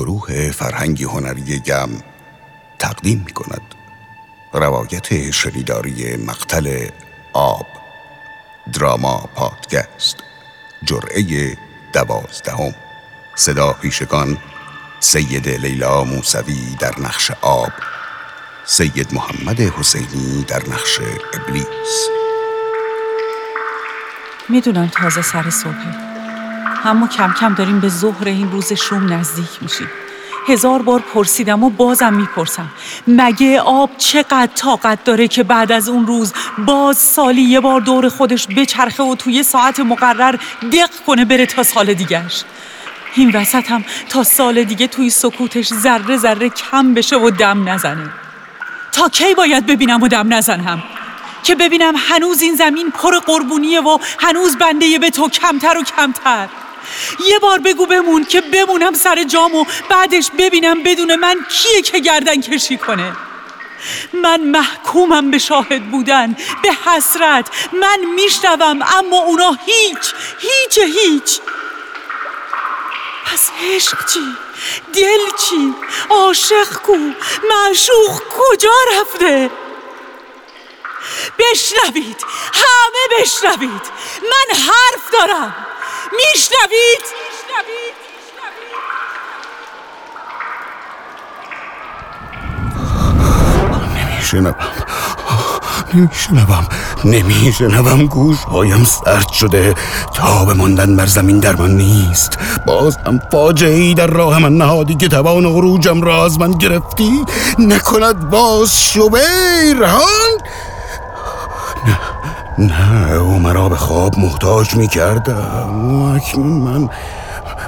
گروه فرهنگی هنری گم تقدیم می کند روایت شنیداری مقتل آب. دراما پادکست. جرعه دوازدهم. صدا پیشگان سید لیلا موسوی در نقش آب. سید محمد حسینی در نقش ابلیس. می‌دونم تازه سر صبحه. اما کم کم داریم به ظهر این روز شوم نزدیک میشیم. هزار بار پرسیدم و بازم می‌پرسم. مگه آب چقدر طاقت داره که بعد از اون روز باز سالی یه بار دور خودش بچرخه و توی ساعت مقرر دق کنه بره تا سال دیگرش این وسط هم تا سال دیگه توی سکوتش ذره ذره کم بشه و دم نزنه. تا کی باید ببینم و دم نزنم؟ که ببینم هنوز این زمین پر قربونیه و هنوز بنده به تو کمتر و کمتر. یه بار بگو بمون که بمونم سر جام و بعدش ببینم بدون من کیه که گردن کشی کنه من محکومم به شاهد بودن به حسرت من میشنوم اما اونا هیچ هیچ هیچ پس عشق چی؟ دل چی؟ عاشق کو؟ معشوق کجا رفته؟ بشنوید همه بشنوید من حرف دارم میشنوید؟ نمیشنوم نمیشنوم نمیشنوم. گوش هایم سرد شده. تا به ماندن بر زمین در من نیست. باز هم فاجعه ای در راه من نهادی که توان عروجم را از من گرفتی. نکند باز شبیر هان نه او مرا به خواب محتاج می کردم اکنون من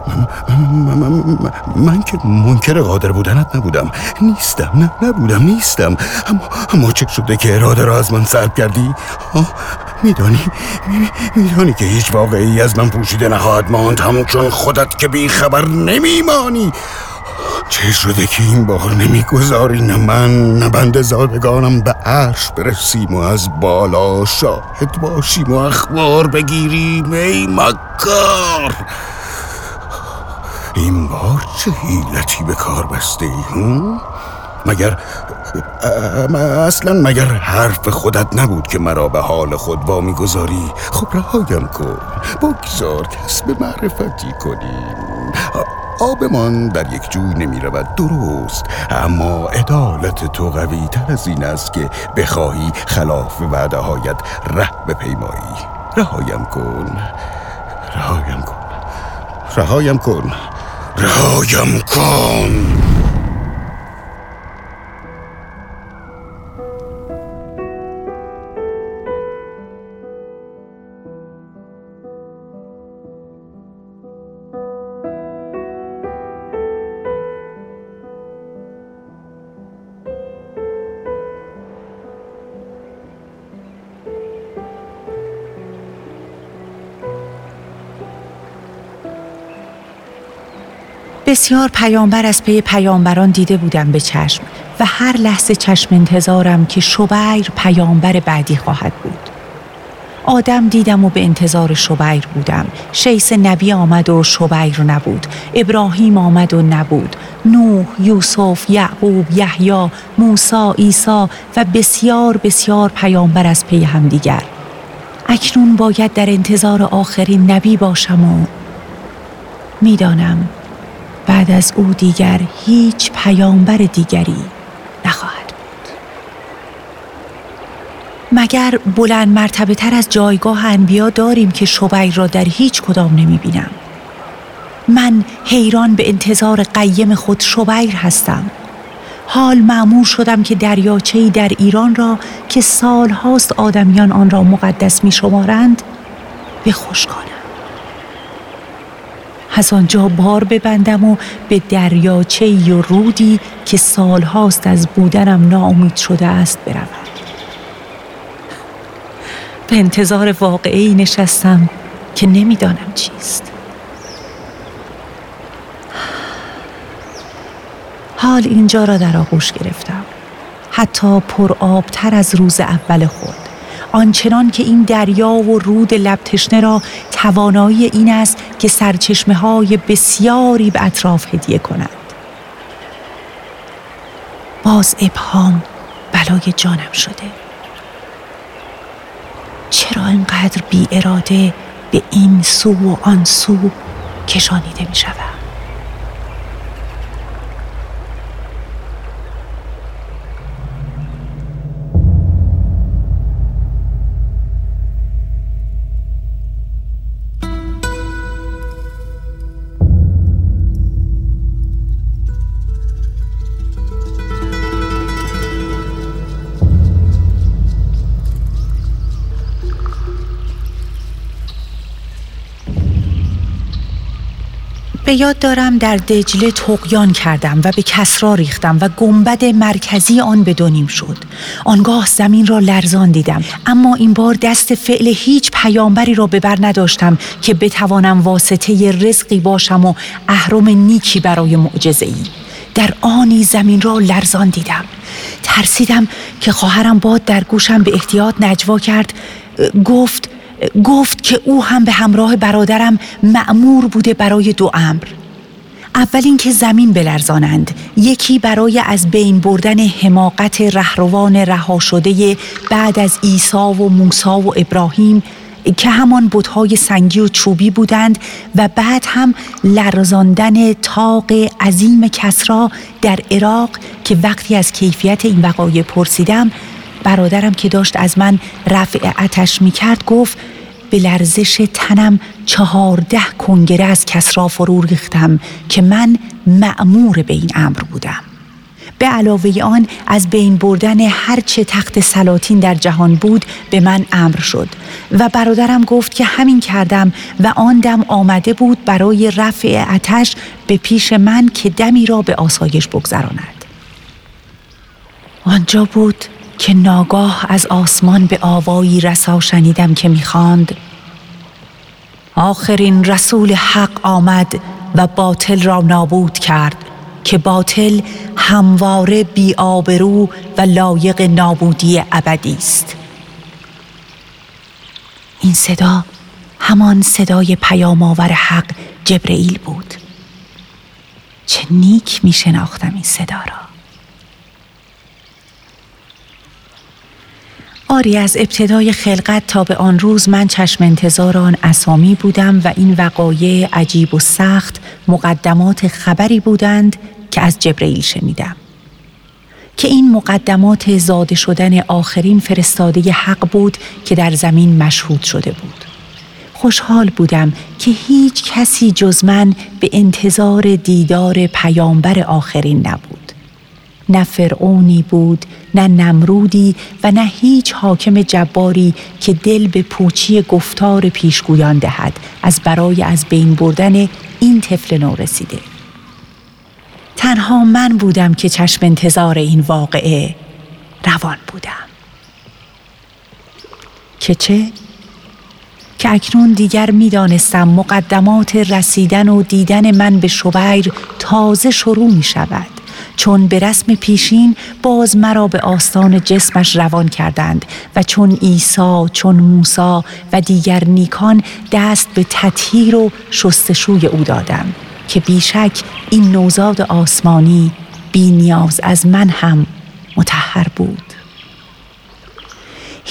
من, من, من که منکر قادر بودنت نبودم. نیستم نه نبودم نیستم. اما, اما چه شده که اراده را از من سرب کردی؟ میدانی میدانی که هیچ واقعی از من پوشیده نخواهد ماند همچون خودت که بی خبر نمیمانی. چه شده که این بار نمی‌گذاری نه من نه بند زادگانم به عرش برسیم و از بالا شاهد باشیم و اخبار بگیریم ای مکار! این بار چه حیلتی به کار بسته ای؟ مگر اصلا مگر حرف خودت نبود که مرا به حال خود با می‌گذاری خب رهایم کن بگذار کسب معرفتی کنیم. آبمان در یک جوی نمی رود درست اما عدالت تو قوی تر از این است که بخواهی خلاف وعده هایت ره به پیمایی رهایم کن. رهایم کن. رهایم کن. رهایم کن. بسیار پیامبر از پی پیامبران دیده بودم به چشم و هر لحظه چشم انتظارم که شبیر پیامبر بعدی خواهد بود. آدم دیدم و به انتظار شبیر بودم. شیس نبی آمد و شبیر نبود. ابراهیم آمد و نبود. نوح، یوسف، یعقوب، یحیی، موسی، عیسی و بسیار بسیار پیامبر از پی همدیگر. اکنون باید در انتظار آخرین نبی باشم و می‌دانم بعد از او دیگر هیچ پیامبر دیگری نخواهد بود. مگر بلند مرتبه تر از جایگاه انبیا داریم که شبیر را در هیچ کدام نمی بینم؟ من حیران به انتظار قیم خود شبیر هستم. حال معمور شدم که دریاچه‌ای در ایران را که سالهاست آدمیان آن را مقدس می شمارند به خوش کنم از آنجا بار ببندم و به دریاچه و رودی که سالهاست از بودنم ناامید شده است بروم. به انتظار واقعی نشستم که نمی‌دانم چیست. حال اینجا را در آغوش گرفتم. حتی پر آبتر از روز اول خود. آنچنان که این دریا و رود لبتشنه را توانایی این است که سرچشمه های بسیاری به اطراف هدیه کند باز ابهام بلای جانم شده چرا اینقدر بی اراده به این سو و آن سو کشانیده می شود؟ به یاد دارم در دجله تقیان کردم و به کسرا ریختم و گنبد مرکزی آن به دونیم شد. آنگاه زمین را لرزان دیدم. اما این بار دست فعل هیچ پیامبری را به بر نداشتم که بتوانم واسطه رزقی باشم و اهرم نیکی برای معجزه ای در آنی زمین را لرزان دیدم. ترسیدم که خواهرم باد در گوشم به احتیاط نجوا کرد گفت گفت که او هم به همراه برادرم معمور بوده برای دو امر. اول اینکه زمین بلرزانند یکی برای از بین بردن حماقت رهروان رها شده بعد از عیسی و موسی و ابراهیم که همان بتهای سنگی و چوبی بودند و بعد هم لرزاندن تاق عظیم کسرا در عراق که وقتی از کیفیت این وقایع پرسیدم برادرم که داشت از من رفع اتش می کرد گفت به لرزش تنم چهارده کنگره از کسرا فرو ریختم که من معمور به این امر بودم. به علاوه آن از بین بردن هرچه تخت سلاطین در جهان بود به من امر شد و برادرم گفت که همین کردم و آن دم آمده بود برای رفع اتش به پیش من که دمی را به آسایش بگذراند. آنجا بود که ناگاه از آسمان به آوایی رسا شنیدم که می‌خواند آخرین رسول حق آمد و باطل را نابود کرد که باطل همواره بی آبرو و لایق نابودی ابدی است. این صدا همان صدای پیام آور حق جبرئیل بود. چه نیک می شناختم این صدا را. آری از ابتدای خلقت تا به آن روز من چشم انتظار آن اسامی بودم و این وقایع عجیب و سخت مقدمات خبری بودند که از جبرئیل شنیدم. که این مقدمات زاده شدن آخرین فرستاده حق بود که در زمین مشهود شده بود. خوشحال بودم که هیچ کسی جز من به انتظار دیدار پیامبر آخرین نبود. نه فرعونی بود نه نمرودی و نه هیچ حاکم جباری که دل به پوچی گفتار پیشگویان دهد. از برای از بین بردن این طفل نو رسیده. تنها من بودم که چشم انتظار این واقعه روان بودم. که چه؟ که اکنون دیگر می‌دانستم مقدمات رسیدن و دیدن من به شبیر تازه شروع می شود چون به رسم پیشین باز مرا به آستان جسمش روان کردند و چون عیسی چون موسا و دیگر نیکان دست به تطهیر و شستشوی او دادم که بیشک این نوزاد آسمانی بی نیاز از من هم متحر بود.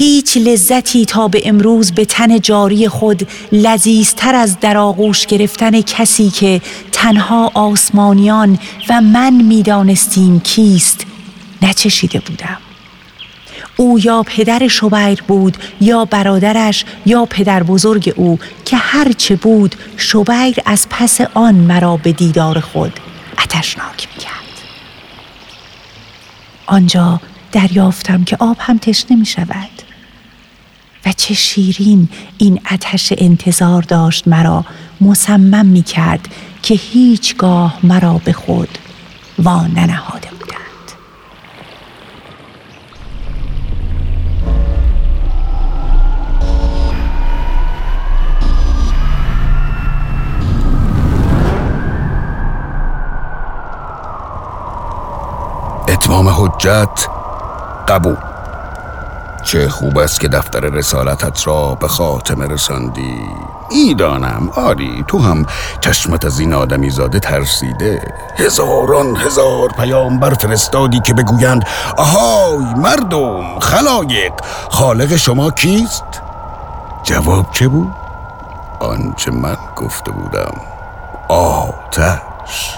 هیچ لذتی تا به امروز به تن جاری خود لذیذتر از در آغوش گرفتن کسی که تنها آسمانیان و من می‌دانستیم کیست نچشیده بودم. او یا پدر شبیر بود یا برادرش یا پدر بزرگ او که هرچه بود شبیر از پس آن مرا به دیدار خود اتشناک می‌کرد. آنجا دریافتم که آب هم تشنه می شود و چه شیرین این اتش انتظار داشت مرا. مصمم می کرد که هیچگاه مرا به خود وا ننهاده بودند. اتمام حجت قبول. چه خوب است که دفتر رسالتت را به خاتمه رساندی می‌دانم آری تو هم چشمت از این آدمی زاده ترسیده هزاران هزار پیامبر فرستادی که بگویند آهای مردم خلایق خالق شما کیست؟ جواب چه بود؟ آنچه من گفته بودم آتش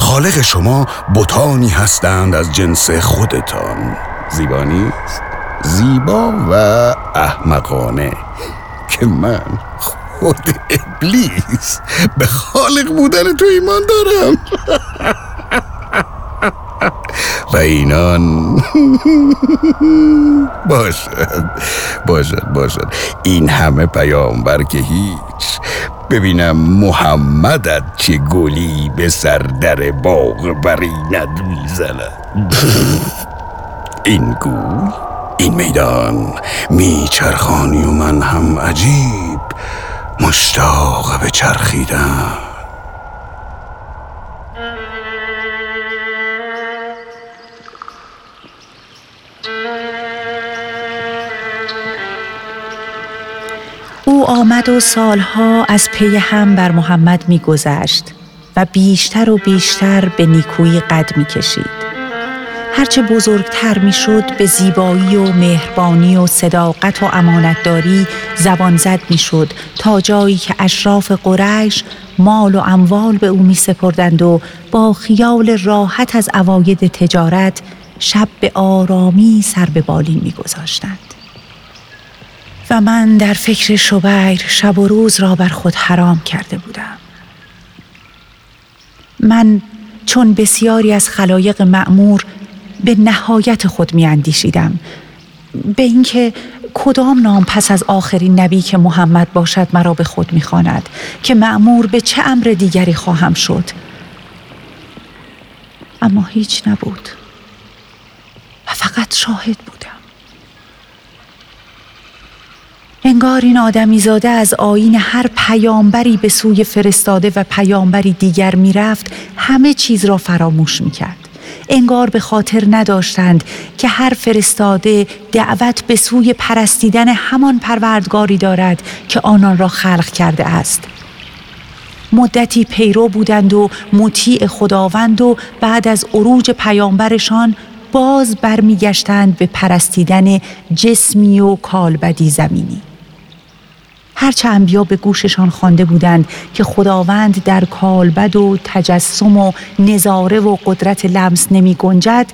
خالق شما بتانی هستند از جنس خودتان زیبا نیست؟ زیبا و احمقانه که من خود ابلیس به خالق بودن تو ایمان دارم. و اینان باشد باشد باشد. این همه پیامبر که هیچ. ببینم محمدت چه گلی به سر در باغ برینت می‌زند این گول این میدان میچرخانی و من هم عجیب مشتاق به چرخیدن. او آمد و سالها از پی هم بر محمد میگذشت و بیشتر و بیشتر به نیکویی قد می‌کشید. هرچه بزرگتر می‌شد به زیبایی و مهربانی و صداقت و امانتداری زبان زد می‌شد تا جایی که اشراف قریش مال و اموال به او می سپردند و با خیال راحت از اواید تجارت شب به آرامی سر به بالی می گذاشتند. و من در فکر شبیر شب و روز را بر خود حرام کرده بودم. من چون بسیاری از خلایق معمور به نهایت خود می اندیشیدم به اینکه کدام نام پس از آخرین نبی که محمد باشد مرا به خود می‌خواند که معمور به چه امر دیگری خواهم شد. اما هیچ نبود. و فقط شاهد بودم. انگار این آدمی زاده از آین هر پیامبری به سوی فرستاده و پیامبری دیگر می‌رفت همه چیز را فراموش می‌کرد. انگار به خاطر نداشتند که هر فرستاده دعوت به سوی پرستیدن همان پروردگاری دارد که آنان را خلق کرده است. مدتی پیرو بودند و مطیع خداوند و بعد از عروج پیامبرشان باز برمیگشتند به پرستیدن جسمی و کالبدی زمینی. هرچه انبیا به گوششان خوانده بودند که خداوند در کالبد و تجسم و نظاره و قدرت لمس نمی گنجد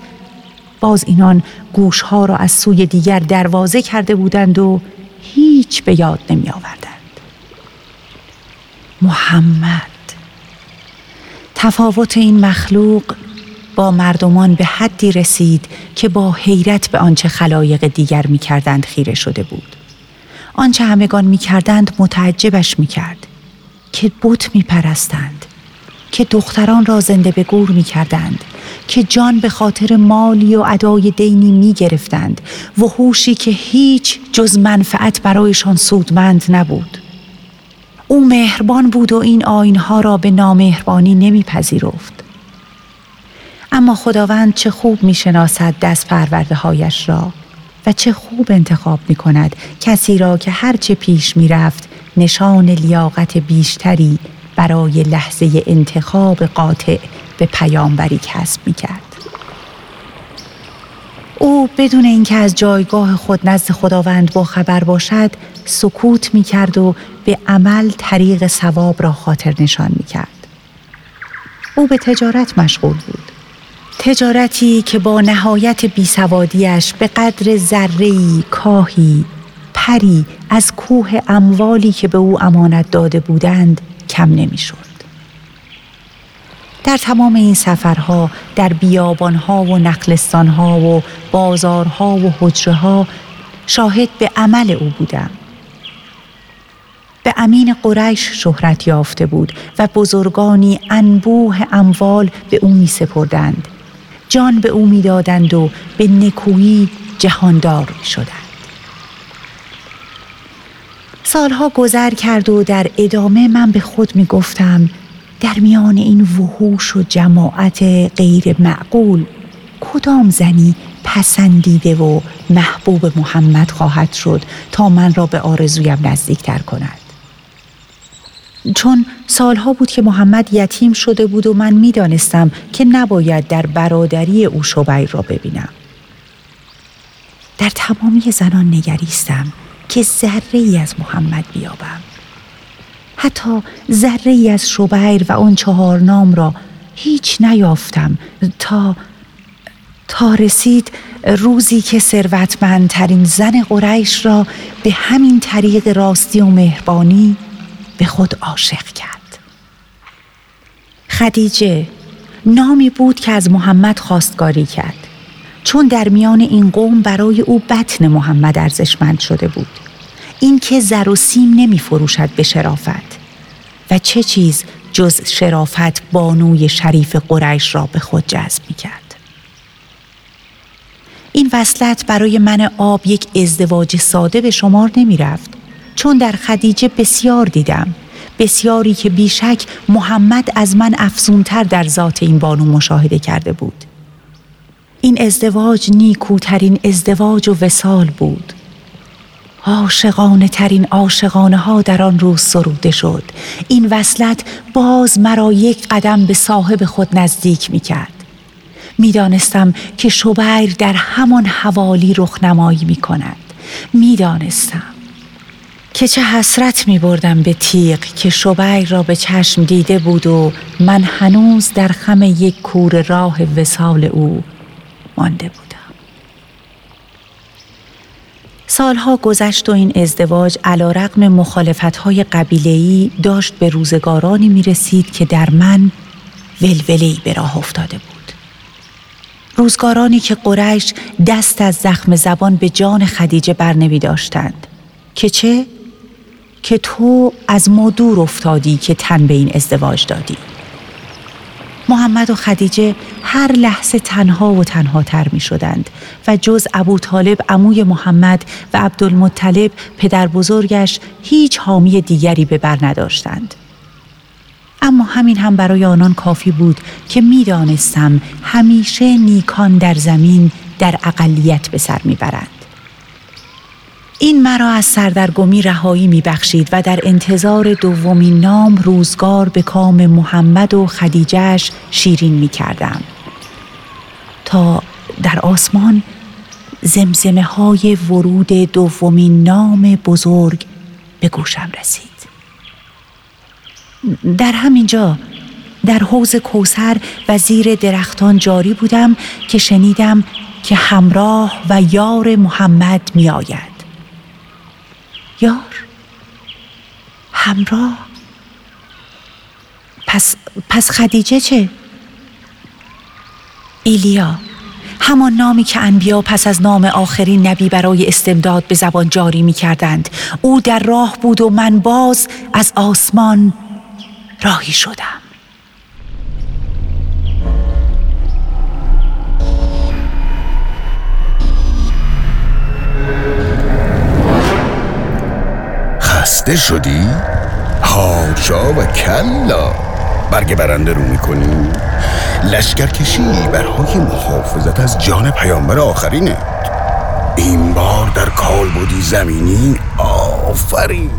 باز اینان گوشها را از سوی دیگر دروازه کرده بودند و هیچ به یاد نمی آوردند. محمد تفاوت این مخلوق با مردمان به حدی رسید که با حیرت به آنچه خلایق دیگر می کردند خیره شده بود. آنچه همگان می‌کردند متعجبش می‌کرد که بت میپرستند که دختران را زنده به گور می‌کردند که جان به خاطر مالی و ادای دینی می‌گرفتند و هوشی که هیچ جز منفعت برایشان سودمند نبود. او مهربان بود و این آینها را به نامهربانی نمیپذیرفت. اما خداوند چه خوب می‌شناسد دست پرورده هایش را. و چه خوب انتخاب می کند کسی را که هرچه پیش می رفت نشان لیاقت بیشتری برای لحظه انتخاب قاطع به پیامبری کسب می کرد. او بدون اینکه از جایگاه خود نزد خداوند با خبر باشد سکوت می کرد و به عمل طریق ثواب را خاطر نشان می کرد. او به تجارت مشغول بود. تجارتی که با نهایت بیسوادیش به قدر ذرهی کاهی پری از کوه اموالی که به او امانت داده بودند کم نمی‌شد. در تمام این سفرها در بیابانها و نقلستانها و بازارها و حجره شاهد به عمل او بودم. به امین قریش شهرت یافته بود و بزرگانی انبوه اموال به او می سپردند جان به او می‌دادند و به نکویی جهاندار می شدند. سالها گذر کرد و در ادامه من به خود می گفتم در میان این وحوش و جماعت غیر معقول کدام زنی پسندیده و محبوب محمد خواهد شد تا من را به آرزویم نزدیکتر کند چون سالها بود که محمد یتیم شده بود و من می‌دانستم که نباید در برادری او شبیر را ببینم. در تمامی زنان نگریستم که ذره ای از محمد بیابم. حتی ذره ای از شبیر و آن چهار نام را هیچ نیافتم تا تا رسید روزی که ثروتمندترین زن قریش را به همین طریق راستی و مهربانی به خود عاشق کرد. خدیجه نامی بود که از محمد خواستگاری کرد. چون در میان این قوم برای او بطن محمد ارزشمند شده بود. این که زر و سیم نمی فروشد به شرافت. و چه چیز جز شرافت بانوی شریف قریش را به خود جذب می کرد. این وصلت برای من آب یک ازدواج ساده به شمار نمی رفت. چون در خدیجه بسیار دیدم. بسیاری که بیشک محمد از من افزونتر در ذات این بانو مشاهده کرده بود. این ازدواج نیکوترین ازدواج و وسال بود. عاشقانه ترین عاشقانه ها در آن روز سروده شد. این وصلت باز مرا یک قدم به صاحب خود نزدیک می کرد. می دانستم که شبیر در همان حوالی رخنمایی می کند. می دانستم که چه حسرت می بردم به تیغ که شبیر را به چشم دیده بود و من هنوز در خم یک کور راه وسال او مانده بود سالها گذشت و این ازدواج علا رقم مخالفت های قبیلهی داشت به روزگارانی می رسید که در من ولولهی به راه افتاده بود. روزگارانی که قریش دست از زخم زبان به جان خدیجه بر نمی داشتند. که چه؟ که تو از ما دور افتادی که تن به این ازدواج دادی. محمد و خدیجه هر لحظه تنها و تنها تر می شدند و جز ابو طالب عموی محمد و عبدالمطلب پدر بزرگش هیچ حامی دیگری به بر نداشتند. اما همین هم برای آنان کافی بود که می‌دانستم همیشه نیکان در زمین در اقلیت به سر می‌برند. این مرا از سردرگمی رهایی می بخشید و در انتظار دومین نام روزگار به کام محمد و خدیجهش شیرین می کردم. تا در آسمان زمزمه های ورود دومین نام بزرگ به گوشم رسید. در همینجا در حوز کوسر و زیر درختان جاری بودم که شنیدم که همراه و یار محمد می آید. یار همراه. پس پس خدیجه چه؟ ایلیا همان نامی که انبیا پس از نام آخرین نبی برای استمداد به زبان جاری می کردند او در راه بود و من باز از آسمان راهی شدم. خسته شدی؟ هاشا و کلا برگ برنده رو می‌کنی؟ لشکر کشی برهای محافظت از جان پیامبر آخرینه این بار در کال بودی زمینی آفرین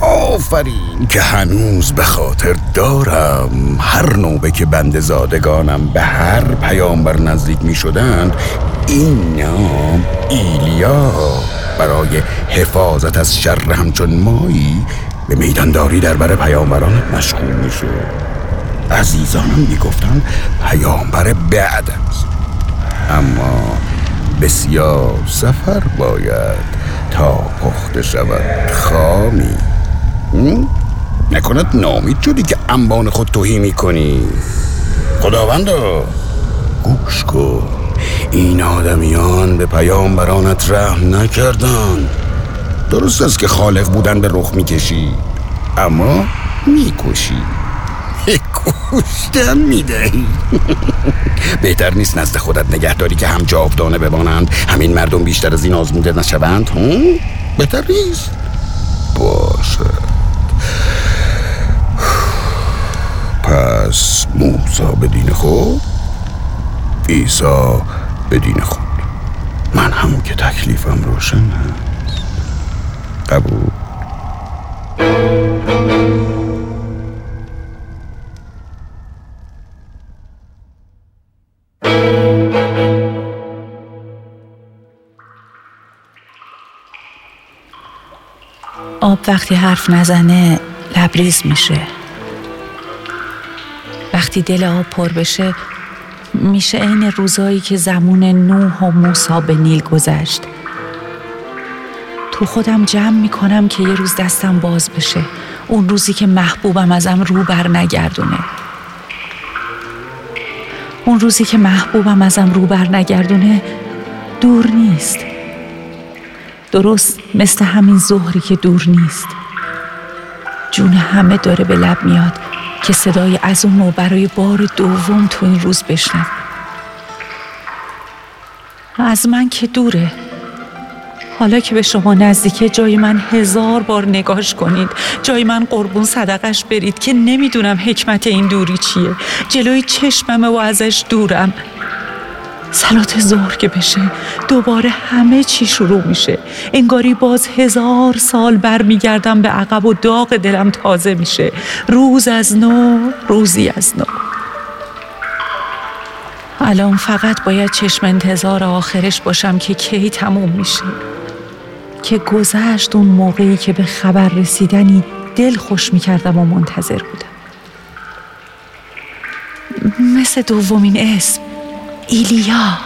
آفرین که هنوز به خاطر دارم هر نوبه که بند زادگانم به هر پیامبر نزدیک می شدند این نام ایلیا برای حفاظت از شر همچون مایی به میدانداری در بر پیامبران مشغول می شد عزیزانم می‌گفتند پیامبر بعد است. اما بسیار سفر باید تا پخته شود. خامی. نکند نامید شدی که انبان خود توهی می‌کنی. خداوندا. گوش کن. این آدمیان به پیامبرانت رحم نکردند. درست است که خالق بودن به رخ می‌کشی اما می‌کشی. گوشتم می‌دهی. بهتر نیست نزد خودت نگهداری که هم جاودانه بمانند همین مردم بیشتر از این آزموده نشوند هم؟ بهتر نیست. باشد پس موسا به دین خود؟ ایسا به دین خود. من همون که تکلیفم روشن هست. قبول. آب وقتی حرف نزنه لبریز میشه. وقتی دل آب پر بشه میشه عین روزایی که زمون نوح و موسا به نیل گذشت. تو خودم جمع می‌کنم که یه روز دستم باز بشه. اون روزی که محبوبم ازم رو بر نگردونه. اون روزی که محبوبم ازم رو بر نگردونه دور نیست. درست مثل همین ظهری که دور نیست. جون همه داره به لب میاد. که صدای از اون برای بار دوم تو این روز بشنم از من که دوره. حالا که به شما نزدیکه جای من هزار بار نگاش کنید جای من قربون صدقش برید که نمی‌دونم حکمت این دوری چیه. جلوی چشممه و ازش دورم. سلات ظهر که بشه دوباره همه چی شروع میشه. انگاری باز هزار سال برمیگردم به عقب و داغ دلم تازه میشه. روز از نو روزی از نو. الان فقط باید چشم انتظار آخرش باشم که کی تموم میشه. که گذشت اون موقعی که به خبر رسیدنی دل خوش می‌کردم و منتظر بودم. مثل دومین اسم. ایلیا.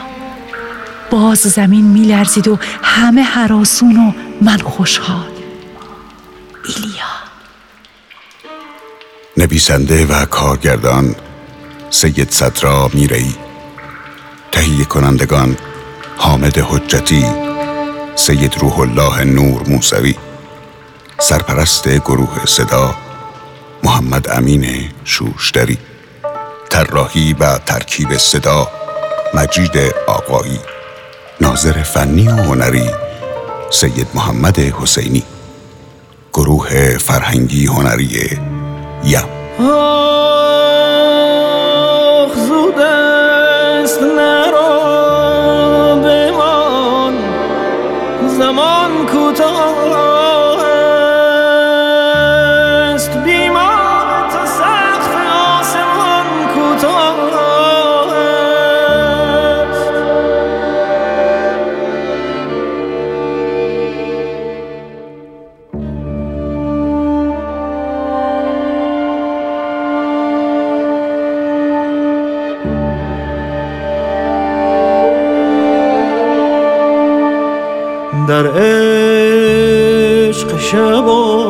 باز زمین میلرزید و همه حراسون و من خوشحال. ایلیا. نویسنده و کارگردان سید صدرا میرئی تهیه کنندگان حامد حجتی سید روح الله نور موسوی. سرپرست گروه صدا محمد امین شوشتری. طراحی و ترکیب صدا مجید آقایی ناظر فنی و هنری سید محمد حسینی گروه فرهنگی هنری یم. در عشق شب و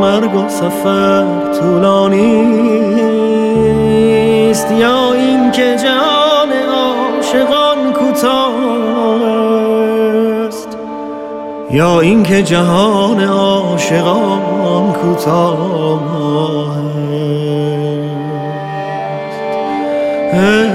مرگ و سفر طولانی است. یا این که جان عاشقان کوتاه است یا این که جهان عاشقان کوتاه است